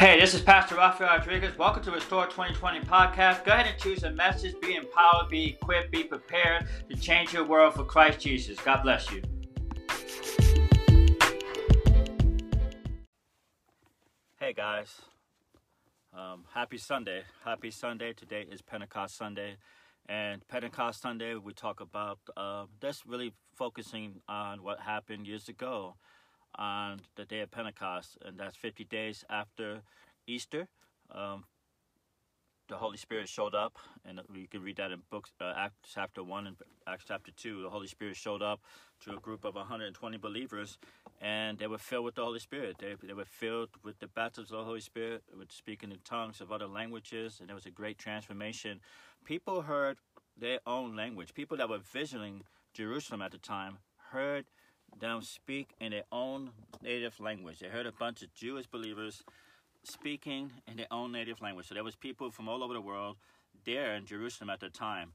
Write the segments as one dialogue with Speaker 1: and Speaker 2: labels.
Speaker 1: Hey, this is Pastor Rafael Rodriguez. Welcome to Restore 2020 podcast. Go ahead and choose a message. Be empowered, be equipped, be prepared to change your world for Christ Jesus. God bless you. Hey guys, um, happy Sunday. Happy Sunday. Today is Pentecost Sunday. And Pentecost Sunday, we talk about uh, just really focusing on what happened years ago on the day of Pentecost, and that's 50 days after Easter. Um, the Holy Spirit showed up, and we can read that in books, uh, Acts chapter 1 and Acts chapter 2. The Holy Spirit showed up to a group of 120 believers, and they were filled with the Holy Spirit. They, they were filled with the baptism of the Holy Spirit, with speaking in tongues of other languages, and there was a great transformation. People heard their own language. People that were visiting Jerusalem at the time heard them speak in their own native language. They heard a bunch of Jewish believers speaking in their own native language. So there was people from all over the world there in Jerusalem at the time.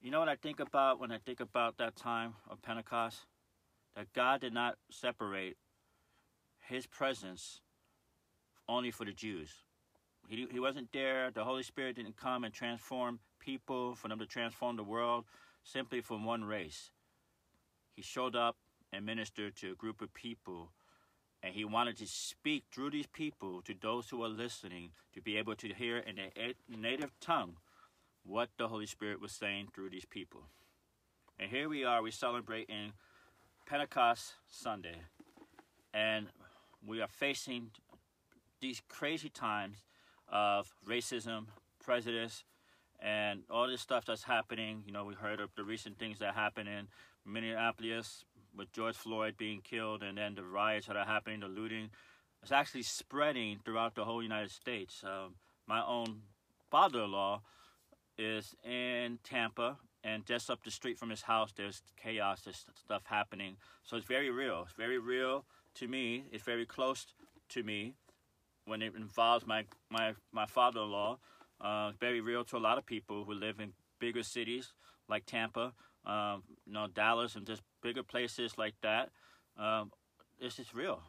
Speaker 1: You know what I think about when I think about that time of Pentecost? That God did not separate his presence only for the Jews. He, he wasn't there. The Holy Spirit didn't come and transform people, for them to transform the world simply from one race. He showed up and minister to a group of people. And he wanted to speak through these people to those who are listening to be able to hear in their native tongue what the Holy Spirit was saying through these people. And here we are, we're celebrating Pentecost Sunday. And we are facing these crazy times of racism, prejudice, and all this stuff that's happening. You know, we heard of the recent things that happened in Minneapolis, with George Floyd being killed and then the riots that are happening, the looting, it's actually spreading throughout the whole United States. Um, my own father-in-law is in Tampa, and just up the street from his house, there's chaos, there's stuff happening. So it's very real. It's very real to me. It's very close to me when it involves my my my father-in-law. Uh, it's very real to a lot of people who live in bigger cities like Tampa, um, you know, Dallas, and just bigger places like that, um, this is real.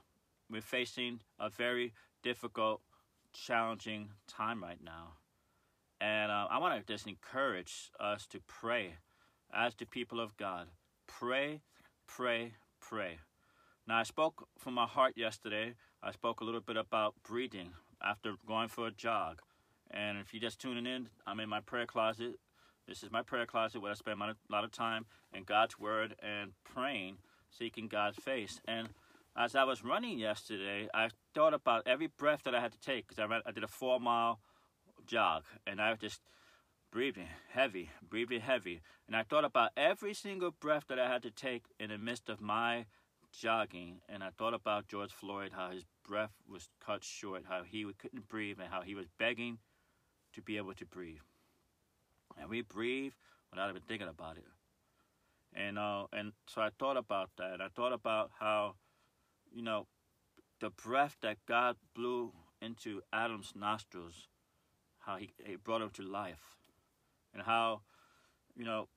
Speaker 1: We're facing a very difficult, challenging time right now. And uh, I want to just encourage us to pray as the people of God. Pray, pray, pray. Now, I spoke from my heart yesterday. I spoke a little bit about breathing after going for a jog. And if you're just tuning in, I'm in my prayer closet this is my prayer closet where I spend a lot of time in God's Word and praying, seeking God's face. And as I was running yesterday, I thought about every breath that I had to take because I, I did a four mile jog and I was just breathing heavy, breathing heavy. And I thought about every single breath that I had to take in the midst of my jogging. And I thought about George Floyd, how his breath was cut short, how he couldn't breathe, and how he was begging to be able to breathe and we breathe without even thinking about it. And uh, and so I thought about that. I thought about how, you know, the breath that God blew into Adam's nostrils, how he, he brought him to life, and how, you know,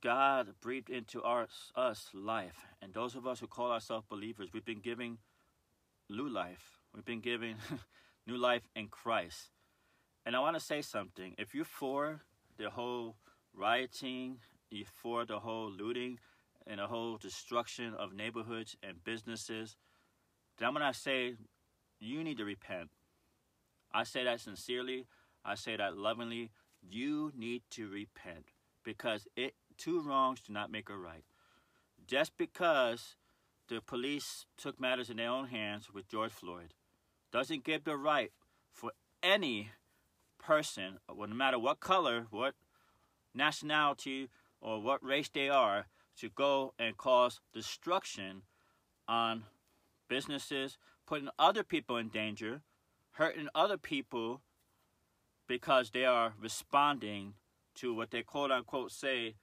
Speaker 1: God breathed into our, us life. And those of us who call ourselves believers, we've been giving new life. We've been giving new life in Christ. And I want to say something. If you're for the whole rioting, for the whole looting, and the whole destruction of neighborhoods and businesses, then I'm going to say you need to repent. I say that sincerely. I say that lovingly. You need to repent because it two wrongs do not make a right. Just because the police took matters in their own hands with George Floyd doesn't give the right for any person, well, no matter what color, what nationality, or what race they are, to go and cause destruction on businesses, putting other people in danger, hurting other people because they are responding to what they quote unquote say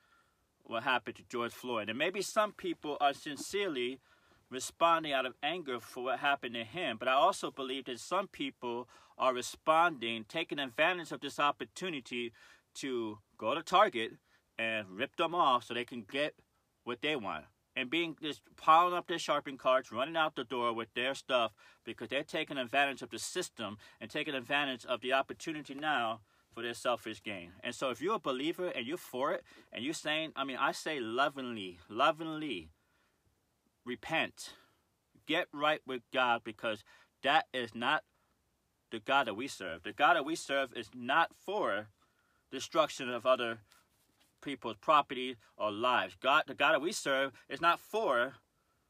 Speaker 1: what happened to George Floyd. And maybe some people are sincerely responding out of anger for what happened to him. But I also believe that some people are responding, taking advantage of this opportunity to go to Target and rip them off so they can get what they want. and being just piling up their shopping carts, running out the door with their stuff because they're taking advantage of the system and taking advantage of the opportunity now for their selfish gain. And so if you're a believer and you're for it and you're saying, I mean, I say lovingly, lovingly repent. Get right with God because that is not the God that we serve. The God that we serve is not for destruction of other people's property or lives. God, the God that we serve is not for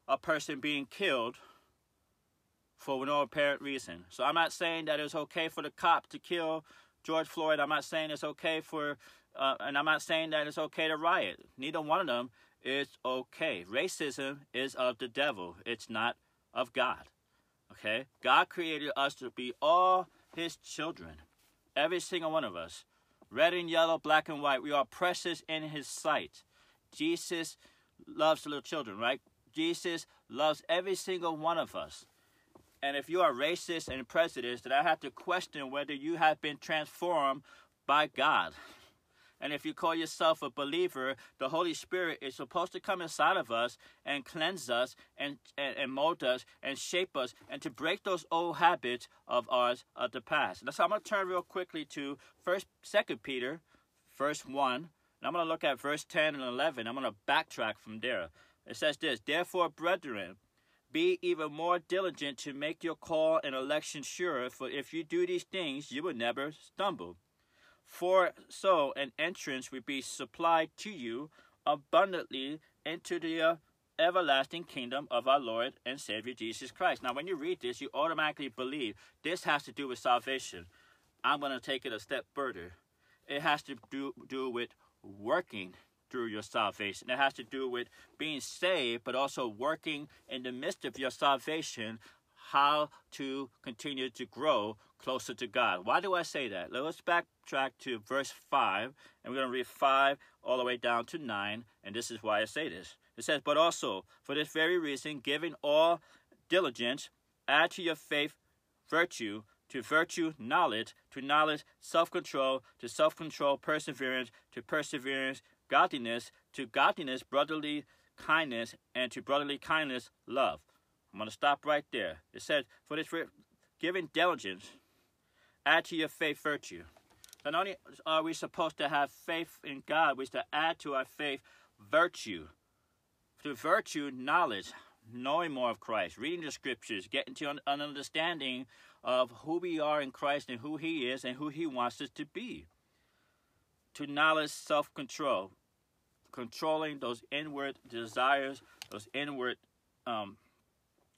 Speaker 1: a person being killed for no apparent reason. So I'm not saying that it's okay for the cop to kill George Floyd. I'm not saying it's okay for, uh, and I'm not saying that it's okay to riot. Neither one of them is okay. Racism is of the devil. It's not of God. Okay? God created us to be all his children. Every single one of us. Red and yellow, black and white. We are precious in his sight. Jesus loves little children, right? Jesus loves every single one of us. And if you are racist and prejudiced, then I have to question whether you have been transformed by God. And if you call yourself a believer, the Holy Spirit is supposed to come inside of us and cleanse us and, and, and mold us and shape us and to break those old habits of ours of the past. And so I'm going to turn real quickly to First, Second Peter, verse 1. And I'm going to look at verse 10 and 11. I'm going to backtrack from there. It says this Therefore, brethren, be even more diligent to make your call and election sure, for if you do these things, you will never stumble. For so an entrance will be supplied to you abundantly into the everlasting kingdom of our Lord and Savior Jesus Christ. Now, when you read this, you automatically believe this has to do with salvation. I'm going to take it a step further. It has to do, do with working through your salvation. It has to do with being saved, but also working in the midst of your salvation, how to continue to grow closer to God. Why do I say that? Let's backtrack to verse 5, and we're going to read 5 all the way down to 9, and this is why I say this. It says, But also, for this very reason, giving all diligence, add to your faith virtue, to virtue knowledge, to knowledge self control, to self control perseverance, to perseverance godliness, to godliness brotherly kindness, and to brotherly kindness love. I'm going to stop right there. It says, For this giving diligence, add to your faith virtue. Not only are we supposed to have faith in God, we're to add to our faith virtue. To virtue, knowledge, knowing more of Christ, reading the scriptures, getting to an understanding of who we are in Christ and who He is and who He wants us to be. To knowledge, self control, controlling those inward desires, those inward um,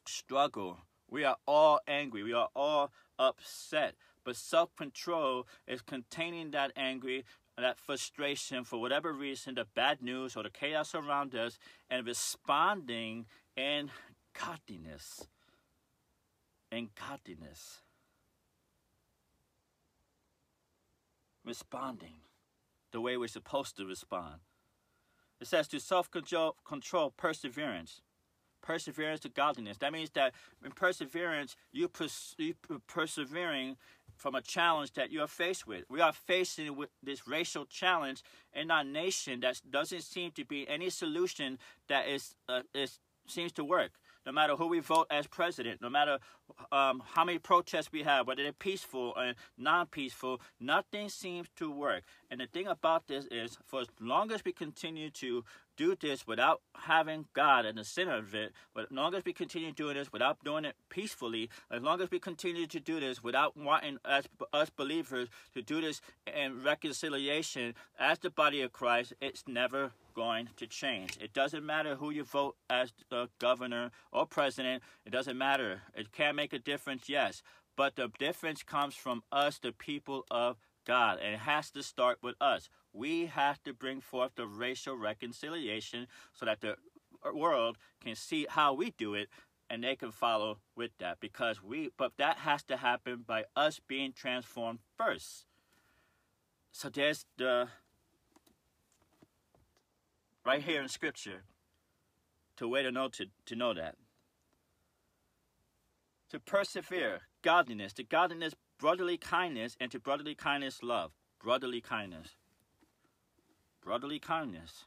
Speaker 1: struggle. We are all angry. We are all upset. But self control is containing that angry, that frustration for whatever reason, the bad news or the chaos around us, and responding in godliness. In godliness. Responding the way we're supposed to respond. It says to self control, perseverance. Perseverance to godliness. That means that in perseverance, you, pers- you persevering from a challenge that you are faced with. We are facing with this racial challenge in our nation that doesn't seem to be any solution that is, uh, is seems to work no matter who we vote as president, no matter um, how many protests we have, whether they're peaceful or non peaceful, nothing seems to work. And the thing about this is, for as long as we continue to do this without having God in the center of it, but as long as we continue doing this without doing it peacefully, as long as we continue to do this without wanting us, us believers to do this in reconciliation as the body of Christ, it's never going to change. It doesn't matter who you vote as the governor or president, it doesn't matter. It can make a difference, yes, but the difference comes from us, the people of God, and it has to start with us. We have to bring forth the racial reconciliation so that the world can see how we do it and they can follow with that because we but that has to happen by us being transformed first so there's the right here in scripture to way to know to, to know that to persevere godliness to godliness brotherly kindness and to brotherly kindness love brotherly kindness brotherly kindness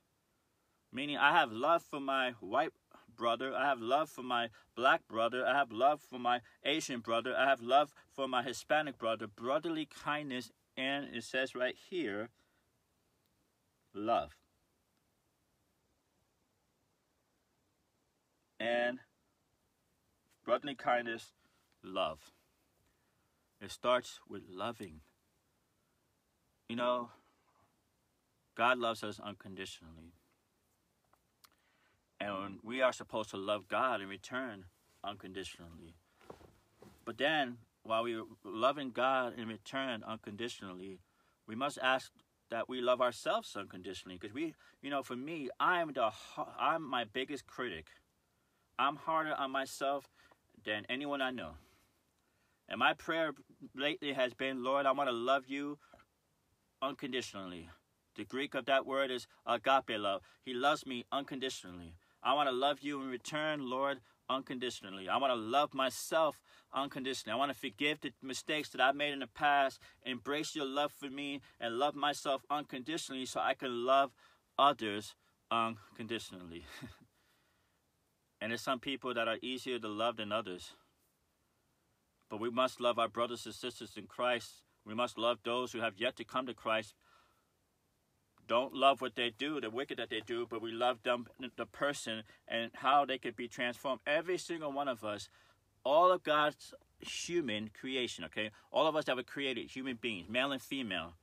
Speaker 1: Meaning, I have love for my white brother. I have love for my black brother. I have love for my Asian brother. I have love for my Hispanic brother. Brotherly kindness, and it says right here, love. And brotherly kindness, love. It starts with loving. You know, God loves us unconditionally. And we are supposed to love God in return unconditionally. But then, while we're loving God in return unconditionally, we must ask that we love ourselves unconditionally. Because we, you know, for me, I'm the I'm my biggest critic. I'm harder on myself than anyone I know. And my prayer lately has been, Lord, I want to love you unconditionally. The Greek of that word is agape love. He loves me unconditionally. I want to love you in return, Lord, unconditionally. I want to love myself unconditionally. I want to forgive the mistakes that I've made in the past, embrace your love for me, and love myself unconditionally so I can love others unconditionally. and there's some people that are easier to love than others. But we must love our brothers and sisters in Christ. We must love those who have yet to come to Christ don't love what they do, the wicked that they do, but we love them, the person, and how they could be transformed. Every single one of us, all of God's human creation, okay? All of us that were created, human beings, male and female.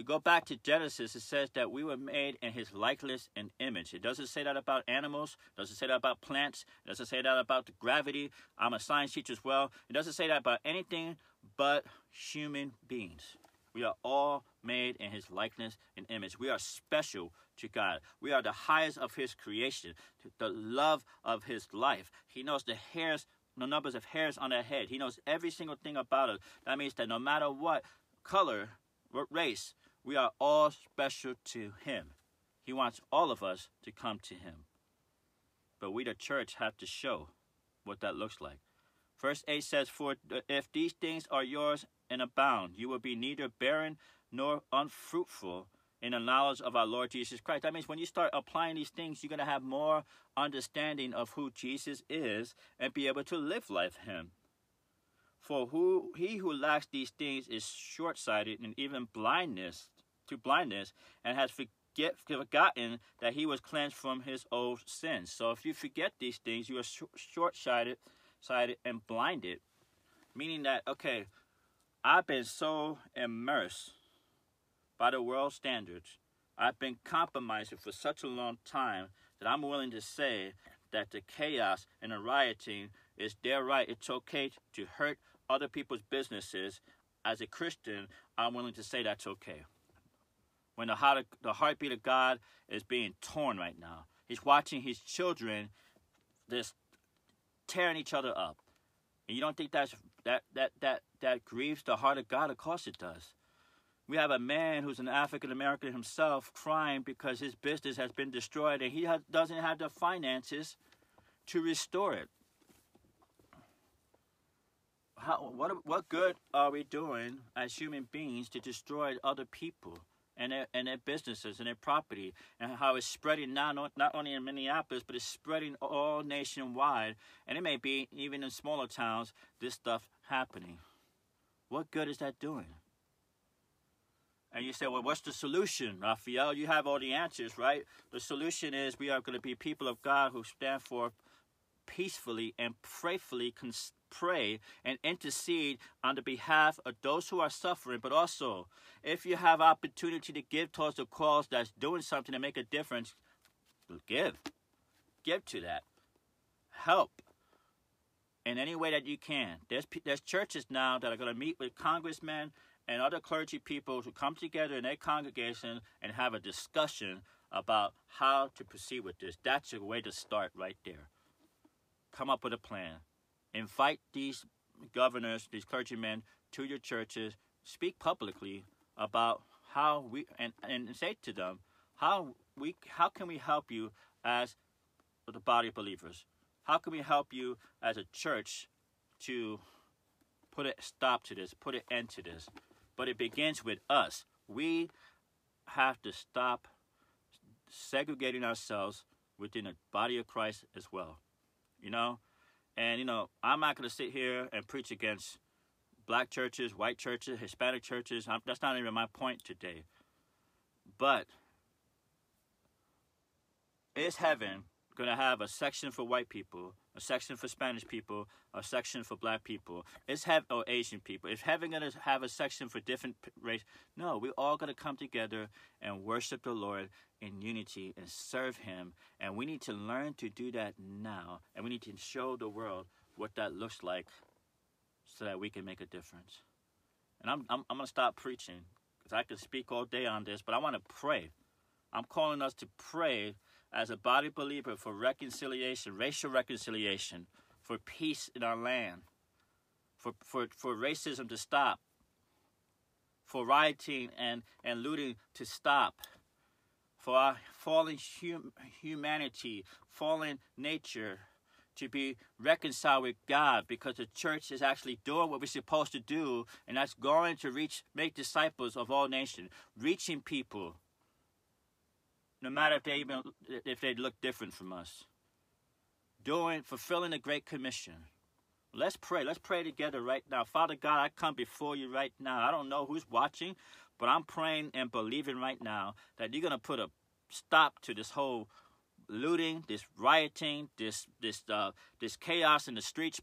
Speaker 1: You go back to Genesis, it says that we were made in his likeness and image. It doesn't say that about animals, it doesn't say that about plants, it doesn't say that about the gravity. I'm a science teacher as well. It doesn't say that about anything but human beings. We are all made in his likeness and image. We are special to God. We are the highest of his creation, the love of his life. He knows the hairs, the numbers of hairs on our head. He knows every single thing about us. That means that no matter what color, what race, we are all special to him. He wants all of us to come to him. But we, the church, have to show what that looks like. Verse 8 says, For if these things are yours and abound, you will be neither barren nor unfruitful in the knowledge of our Lord Jesus Christ. That means when you start applying these things, you're going to have more understanding of who Jesus is and be able to live like him. For who he who lacks these things is short-sighted and even blindness to blindness and has forget, forgotten that he was cleansed from his old sins. So if you forget these things, you are short-sighted sighted and blinded. Meaning that, okay, I've been so immersed by the world standards. I've been compromising for such a long time that I'm willing to say that the chaos and the rioting is their right. It's okay to hurt other people's businesses. As a Christian, I'm willing to say that's okay. When the heart, the heartbeat of God is being torn right now, He's watching His children just tearing each other up. And you don't think that's that that that that grieves the heart of God? Of course it does. We have a man who's an African American himself crying because his business has been destroyed and he doesn't have the finances to restore it. How, what, what good are we doing as human beings to destroy other people? and their, and their businesses and their property and how it's spreading not, not only in Minneapolis, but it's spreading all nationwide. And it may be even in smaller towns, this stuff happening. What good is that doing? And you say, well, what's the solution, Rafael? You have all the answers, right? The solution is we are going to be people of God who stand for peacefully and prayerfully pray and intercede on the behalf of those who are suffering, but also if you have opportunity to give towards a cause that's doing something to make a difference, give. Give to that. Help in any way that you can. There's, there's churches now that are going to meet with congressmen and other clergy people to come together in their congregation and have a discussion about how to proceed with this. That's a way to start right there. Come up with a plan. Invite these governors, these clergymen to your churches. Speak publicly about how we and, and say to them how we how can we help you as the body of believers? How can we help you as a church to put a stop to this, put an end to this? But it begins with us. We have to stop segregating ourselves within the body of Christ as well. You know? And, you know, I'm not going to sit here and preach against black churches, white churches, Hispanic churches. I'm, that's not even my point today. But is heaven going to have a section for white people, a section for Spanish people, a section for black people? Is heaven or Asian people? Is heaven going to have a section for different race? No, we're all to come together and worship the Lord in unity and serve Him. And we need to learn to do that now. And we need to show the world what that looks like so that we can make a difference. And I'm, I'm, I'm to stop preaching because I could speak all day on this, but I want to pray. I'm calling us to pray as a body believer for reconciliation, racial reconciliation, for peace in our land, for, for, for racism to stop, for rioting and, and looting to stop, for our fallen hum, humanity, fallen nature to be reconciled with God because the church is actually doing what we're supposed to do, and that's going to reach, make disciples of all nations, reaching people no matter if they even if they look different from us. Doing fulfilling the Great Commission. Let's pray. Let's pray together right now. Father God, I come before you right now. I don't know who's watching, but I'm praying and believing right now that you're gonna put a stop to this whole looting, this rioting, this this uh, this chaos in the streets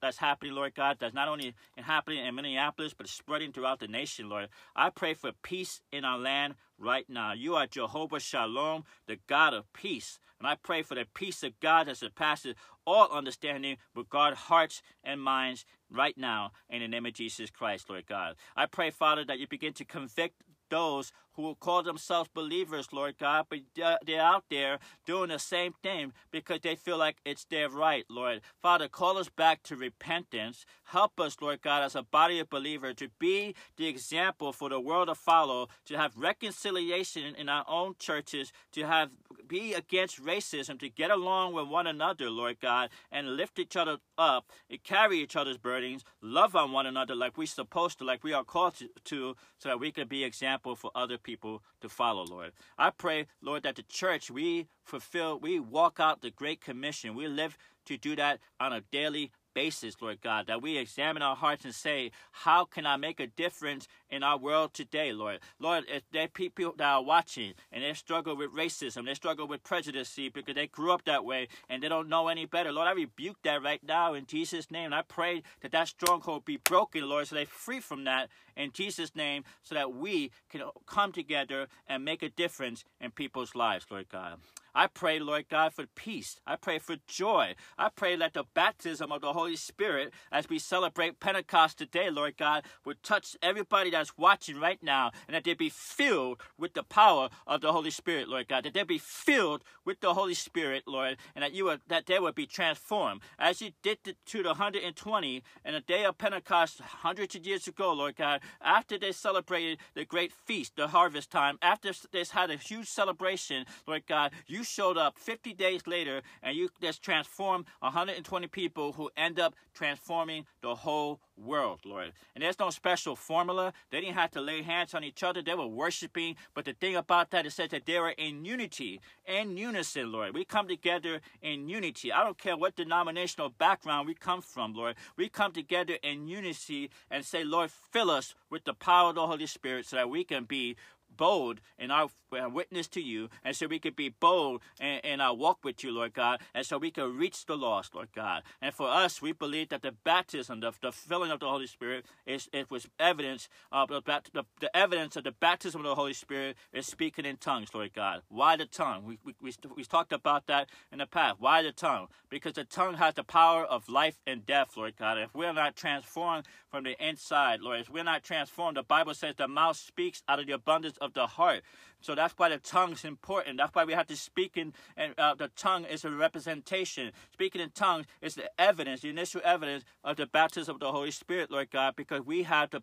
Speaker 1: that's happening, Lord God, that's not only happening in Minneapolis, but spreading throughout the nation, Lord. I pray for peace in our land right now. You are Jehovah Shalom, the God of peace. And I pray for the peace of God that surpasses all understanding will guard hearts and minds right now in the name of Jesus Christ, Lord God. I pray, Father, that you begin to convict those who call themselves believers, Lord God, but they're out there doing the same thing because they feel like it's their right, Lord. Father, call us back to repentance. Help us, Lord God, as a body of believers to be the example for the world to follow, to have reconciliation in our own churches, to have be against racism, to get along with one another, Lord God, and lift each other up, and carry each other's burdens, love on one another like we're supposed to, like we are called to, so that we can be example for other people to follow, Lord. I pray, Lord, that the church, we fulfill, we walk out the Great Commission. We live to do that on a daily basis, Lord God, that we examine our hearts and say, how can I make a difference in our world today, Lord? Lord, if there are people that are watching and they struggle with racism, they struggle with prejudice because they grew up that way and they don't know any better, Lord, I rebuke that right now in Jesus' name. And I pray that that stronghold be broken, Lord, so they're free from that in Jesus' name, so that we can come together and make a difference in people's lives, Lord God. I pray, Lord God, for peace. I pray for joy. I pray that the baptism of the Holy Spirit as we celebrate Pentecost today, Lord God, would touch everybody that's watching right now and that they be filled with the power of the Holy Spirit, Lord God. That they be filled with the Holy Spirit, Lord, and that you would, that they would be transformed. As you did to the 120 in the day of Pentecost hundreds of years ago, Lord God, after they celebrated the great feast, the harvest time, after they had a huge celebration, Lord God, you showed up 50 days later and you just transformed 120 people who end up transforming the whole world, Lord. And there's no special formula. They didn't have to lay hands on each other. They were worshiping. But the thing about that is that they were in unity, in unison, Lord. We come together in unity. I don't care what denominational background we come from, Lord. We come together in unity and say, Lord, fill us with the power of the Holy Spirit so that we can be bold in our uh, witness to you, and so we could be bold in, in, our walk with you, Lord God, and so we can reach the lost, Lord God. And for us, we believe that the baptism, the, the filling of the Holy Spirit, is it was evidence of the, the, the evidence of the baptism of the Holy Spirit is speaking in tongues, Lord God. Why the tongue? We, we, we, we talked about that in the past. Why the tongue? Because the tongue has the power of life and death, Lord God. If we're not transformed from the inside, Lord, if we're not transformed, the Bible says the mouth speaks out of the abundance of the heart. So that's why the tongue is important. That's why we have to speak in, and uh, the tongue is a representation. Speaking in tongues is the evidence, the initial evidence of the baptism of the Holy Spirit, Lord God, because we have the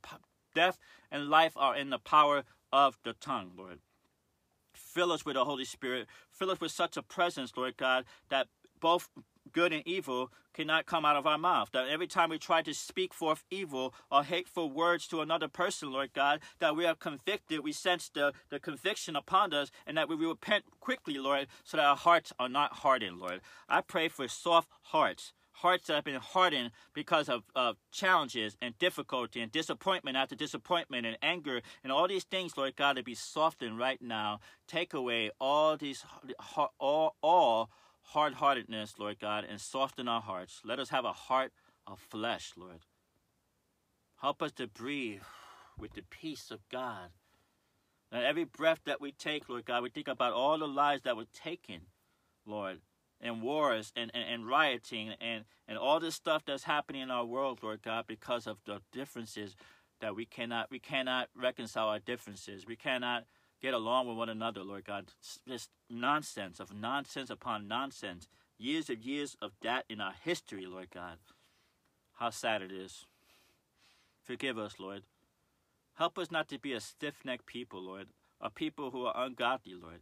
Speaker 1: death and life are in the power of the tongue, Lord. Fill us with the Holy Spirit. Fill us with such a presence, Lord God, that both good and evil cannot come out of our mouth. That every time we try to speak forth evil or hateful words to another person, Lord God, that we are convicted, we sense the, the conviction upon us, and that we repent quickly, Lord, so that our hearts are not hardened, Lord. I pray for soft hearts hearts that have been hardened because of, of challenges and difficulty and disappointment after disappointment and anger and all these things, Lord God, to be softened right now. Take away all these all all hard heartedness, Lord God, and soften our hearts. Let us have a heart of flesh, Lord. Help us to breathe with the peace of God. And every breath that we take, Lord God, we think about all the lives that were taken, Lord, and wars and, and, and rioting and, and all this stuff that's happening in our world, Lord God, because of the differences that we cannot we cannot reconcile our differences. We cannot get along with one another, Lord God. Just nonsense of nonsense upon nonsense. Years of years of that in our history, Lord God. How sad it is. Forgive us, Lord. Help us not to be a stiff necked people, Lord, a people who are ungodly, Lord.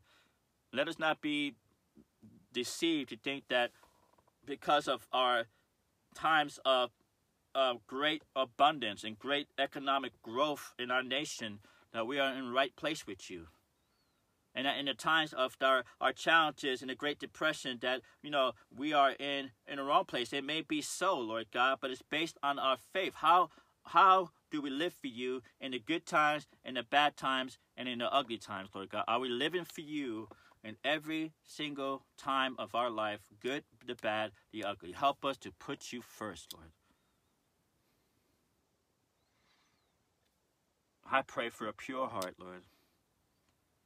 Speaker 1: Let us not be deceived to think that because of our times of, of great abundance and great economic growth in our nation, that we are in the right place with you. And that in the times of our, our challenges and the Great Depression, that, you know, we are in, in the wrong place. It may be so, Lord God, but it's based on our faith. How, how do we live for you in the good times, in the bad times, and in the ugly times, Lord God? Are we living for you in every single time of our life, good, the bad, the ugly. Help us to put you first, Lord. I pray for a pure heart, Lord.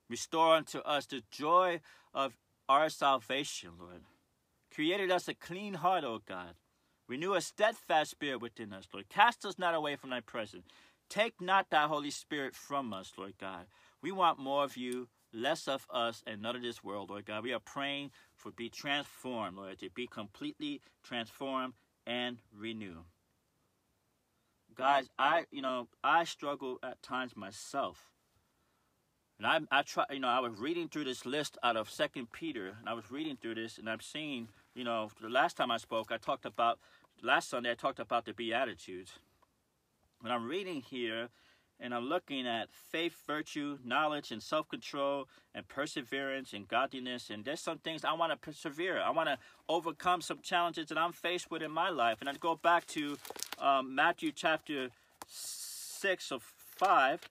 Speaker 1: Restore unto us the joy of our salvation, Lord. Created us a clean heart, O God. Renew a steadfast spirit within us, Lord. Cast us not away from thy presence. Take not thy Holy Spirit from us, Lord God. We want more of you less of us and none of this world, Lord God. We are praying for be transformed, Lord, to be completely transformed and renewed. Guys, I you know I struggle at times myself, and I I try you know I was reading through this list out of Second Peter, and I was reading through this, and I'm seeing you know the last time I spoke, I talked about last Sunday I talked about the Beatitudes. When I'm reading here, and I'm looking at faith, virtue, knowledge, and self control, and perseverance and godliness. And there's some things I want to persevere. I want to overcome some challenges that I'm faced with in my life. And I go back to um, Matthew chapter 6 of 5.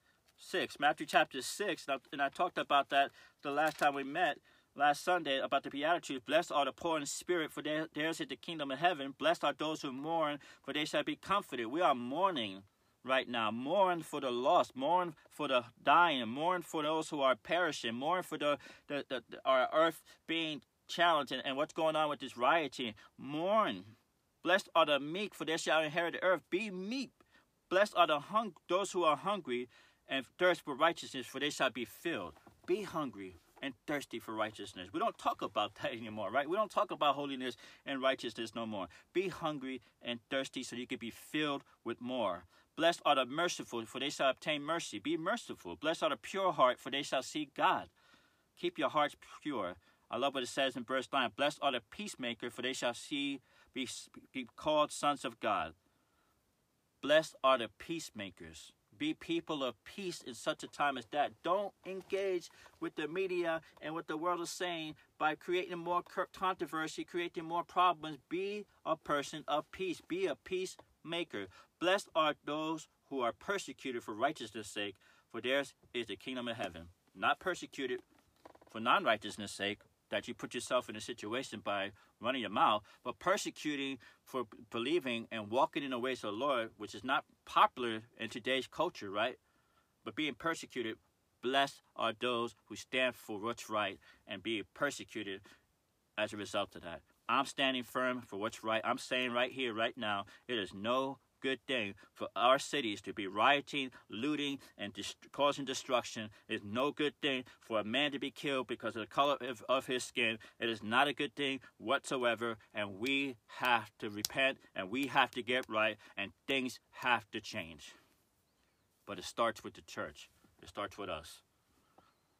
Speaker 1: 6. Matthew chapter 6. And I, and I talked about that the last time we met last Sunday about the Beatitudes. Blessed are the poor in spirit, for theirs is the kingdom of heaven. Blessed are those who mourn, for they shall be comforted. We are mourning right now. Mourn for the lost, mourn for the dying, mourn for those who are perishing, mourn for the, the, the, the our earth being challenged and, and what's going on with this rioting. Mourn. Blessed are the meek, for they shall inherit the earth. Be meek. Blessed are the hung- those who are hungry and thirst for righteousness, for they shall be filled. Be hungry and thirsty for righteousness. We don't talk about that anymore, right? We don't talk about holiness and righteousness no more. Be hungry and thirsty so you can be filled with more. Blessed are the merciful, for they shall obtain mercy. Be merciful. Blessed are the pure heart, for they shall see God. Keep your hearts pure. I love what it says in verse 9. Blessed are the peacemaker, for they shall see be, be called sons of God. Blessed are the peacemakers. Be people of peace in such a time as that. Don't engage with the media and what the world is saying by creating more controversy, creating more problems. Be a person of peace. Be a peacemaker. Blessed are those who are persecuted for righteousness' sake, for theirs is the kingdom of heaven. Not persecuted for non righteousness' sake, that you put yourself in a situation by running your mouth, but persecuting for believing and walking in the ways of the Lord, which is not popular in today's culture, right? But being persecuted, blessed are those who stand for what's right and be persecuted as a result of that. I'm standing firm for what's right. I'm saying right here, right now, it is no good thing for our cities to be rioting, looting, and causing destruction. It is no good thing for a man to be killed because of the color of, of his skin. It is not a good thing whatsoever, and we have to repent and we have to get right, and things have to change. But it starts with the church, it starts with us.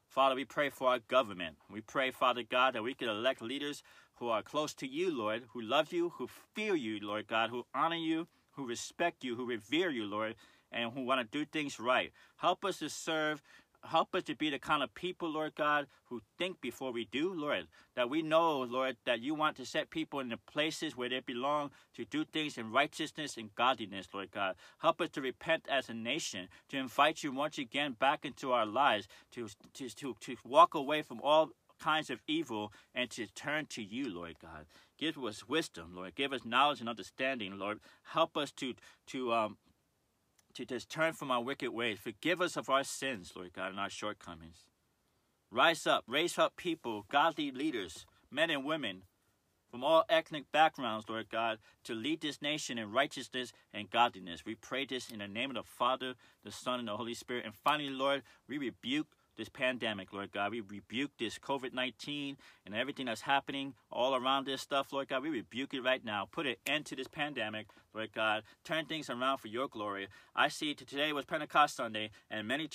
Speaker 1: Father, we pray for our government. We pray, Father God, that we can elect leaders who are close to you, Lord, who love you, who fear you, Lord God, who honor you, who respect you, who revere you, Lord, and who want to do things right. Help us to serve help us to be the kind of people, Lord God, who think before we do, Lord. That we know, Lord, that you want to set people in the places where they belong to do things in righteousness and godliness, Lord God. Help us to repent as a nation, to invite you once again back into our lives, to, to, to, to walk away from all kinds of evil and to turn to you, Lord God. Give us wisdom, Lord. Give us knowledge and understanding, Lord. Help us to to um, to just turn from our wicked ways. Forgive us of our sins, Lord God, and our shortcomings. Rise up, raise up people, godly leaders, men and women from all ethnic backgrounds, Lord God, to lead this nation in righteousness and godliness. We pray this in the name of the Father, the Son, and the Holy Spirit. And finally, Lord, we rebuke this pandemic, Lord God. We rebuke this COVID 19 and everything that's happening all around this stuff, Lord God. We rebuke it right now. Put an end to this pandemic, Lord God. Turn things around for your glory. I see today was Pentecost Sunday, and many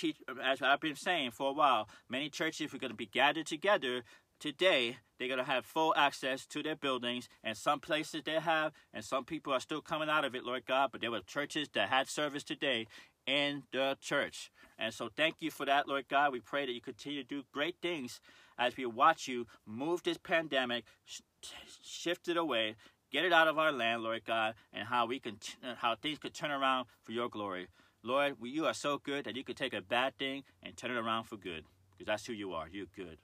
Speaker 1: as I've been saying for a while, many churches are going to be gathered together today they're going to have full access to their buildings and some places they have and some people are still coming out of it lord god but there were churches that had service today in the church and so thank you for that, Lord God. We pray that you continue to do great things as we watch you move this pandemic, sh- shift it away, get it out of our land, Lord God, and how we can, uh, how things could turn around for your glory. Lord, you are so good that you could take a bad thing and turn it around for good, because that's who you are. You're good.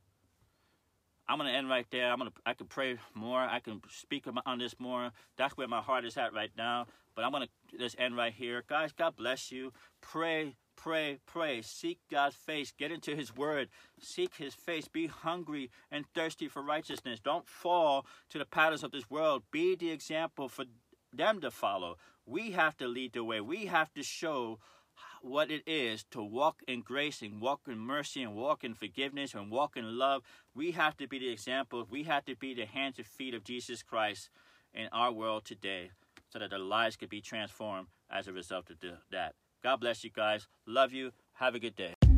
Speaker 1: I'm gonna end right there. I'm gonna I can pray more. I can speak on this more. That's where my heart is at right now. But I'm gonna just end right here, guys. God bless you. Pray pray, pray. Seek God's face. Get into His Word. Seek His face. Be hungry and thirsty for righteousness. Don't fall to the patterns of this world. Be the example for them to follow. We have to lead the way. We have to show what it is to walk in grace and walk in mercy and walk in forgiveness and walk in love. We have to be the example. We have to be the hands and feet of Jesus Christ in our world today so that their lives could be transformed as a result of that. God bless you guys. Love you. Have a good day.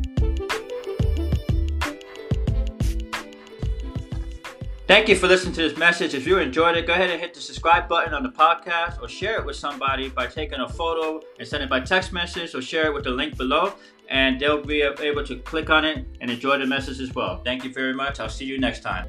Speaker 1: Thank you for listening to this message. If you enjoyed it, go ahead and hit the subscribe button on the podcast or share it with somebody by taking a photo and send it by text message or share it with the link below and they'll be able to click on it and enjoy the message as well. Thank you very much. I'll see you next time.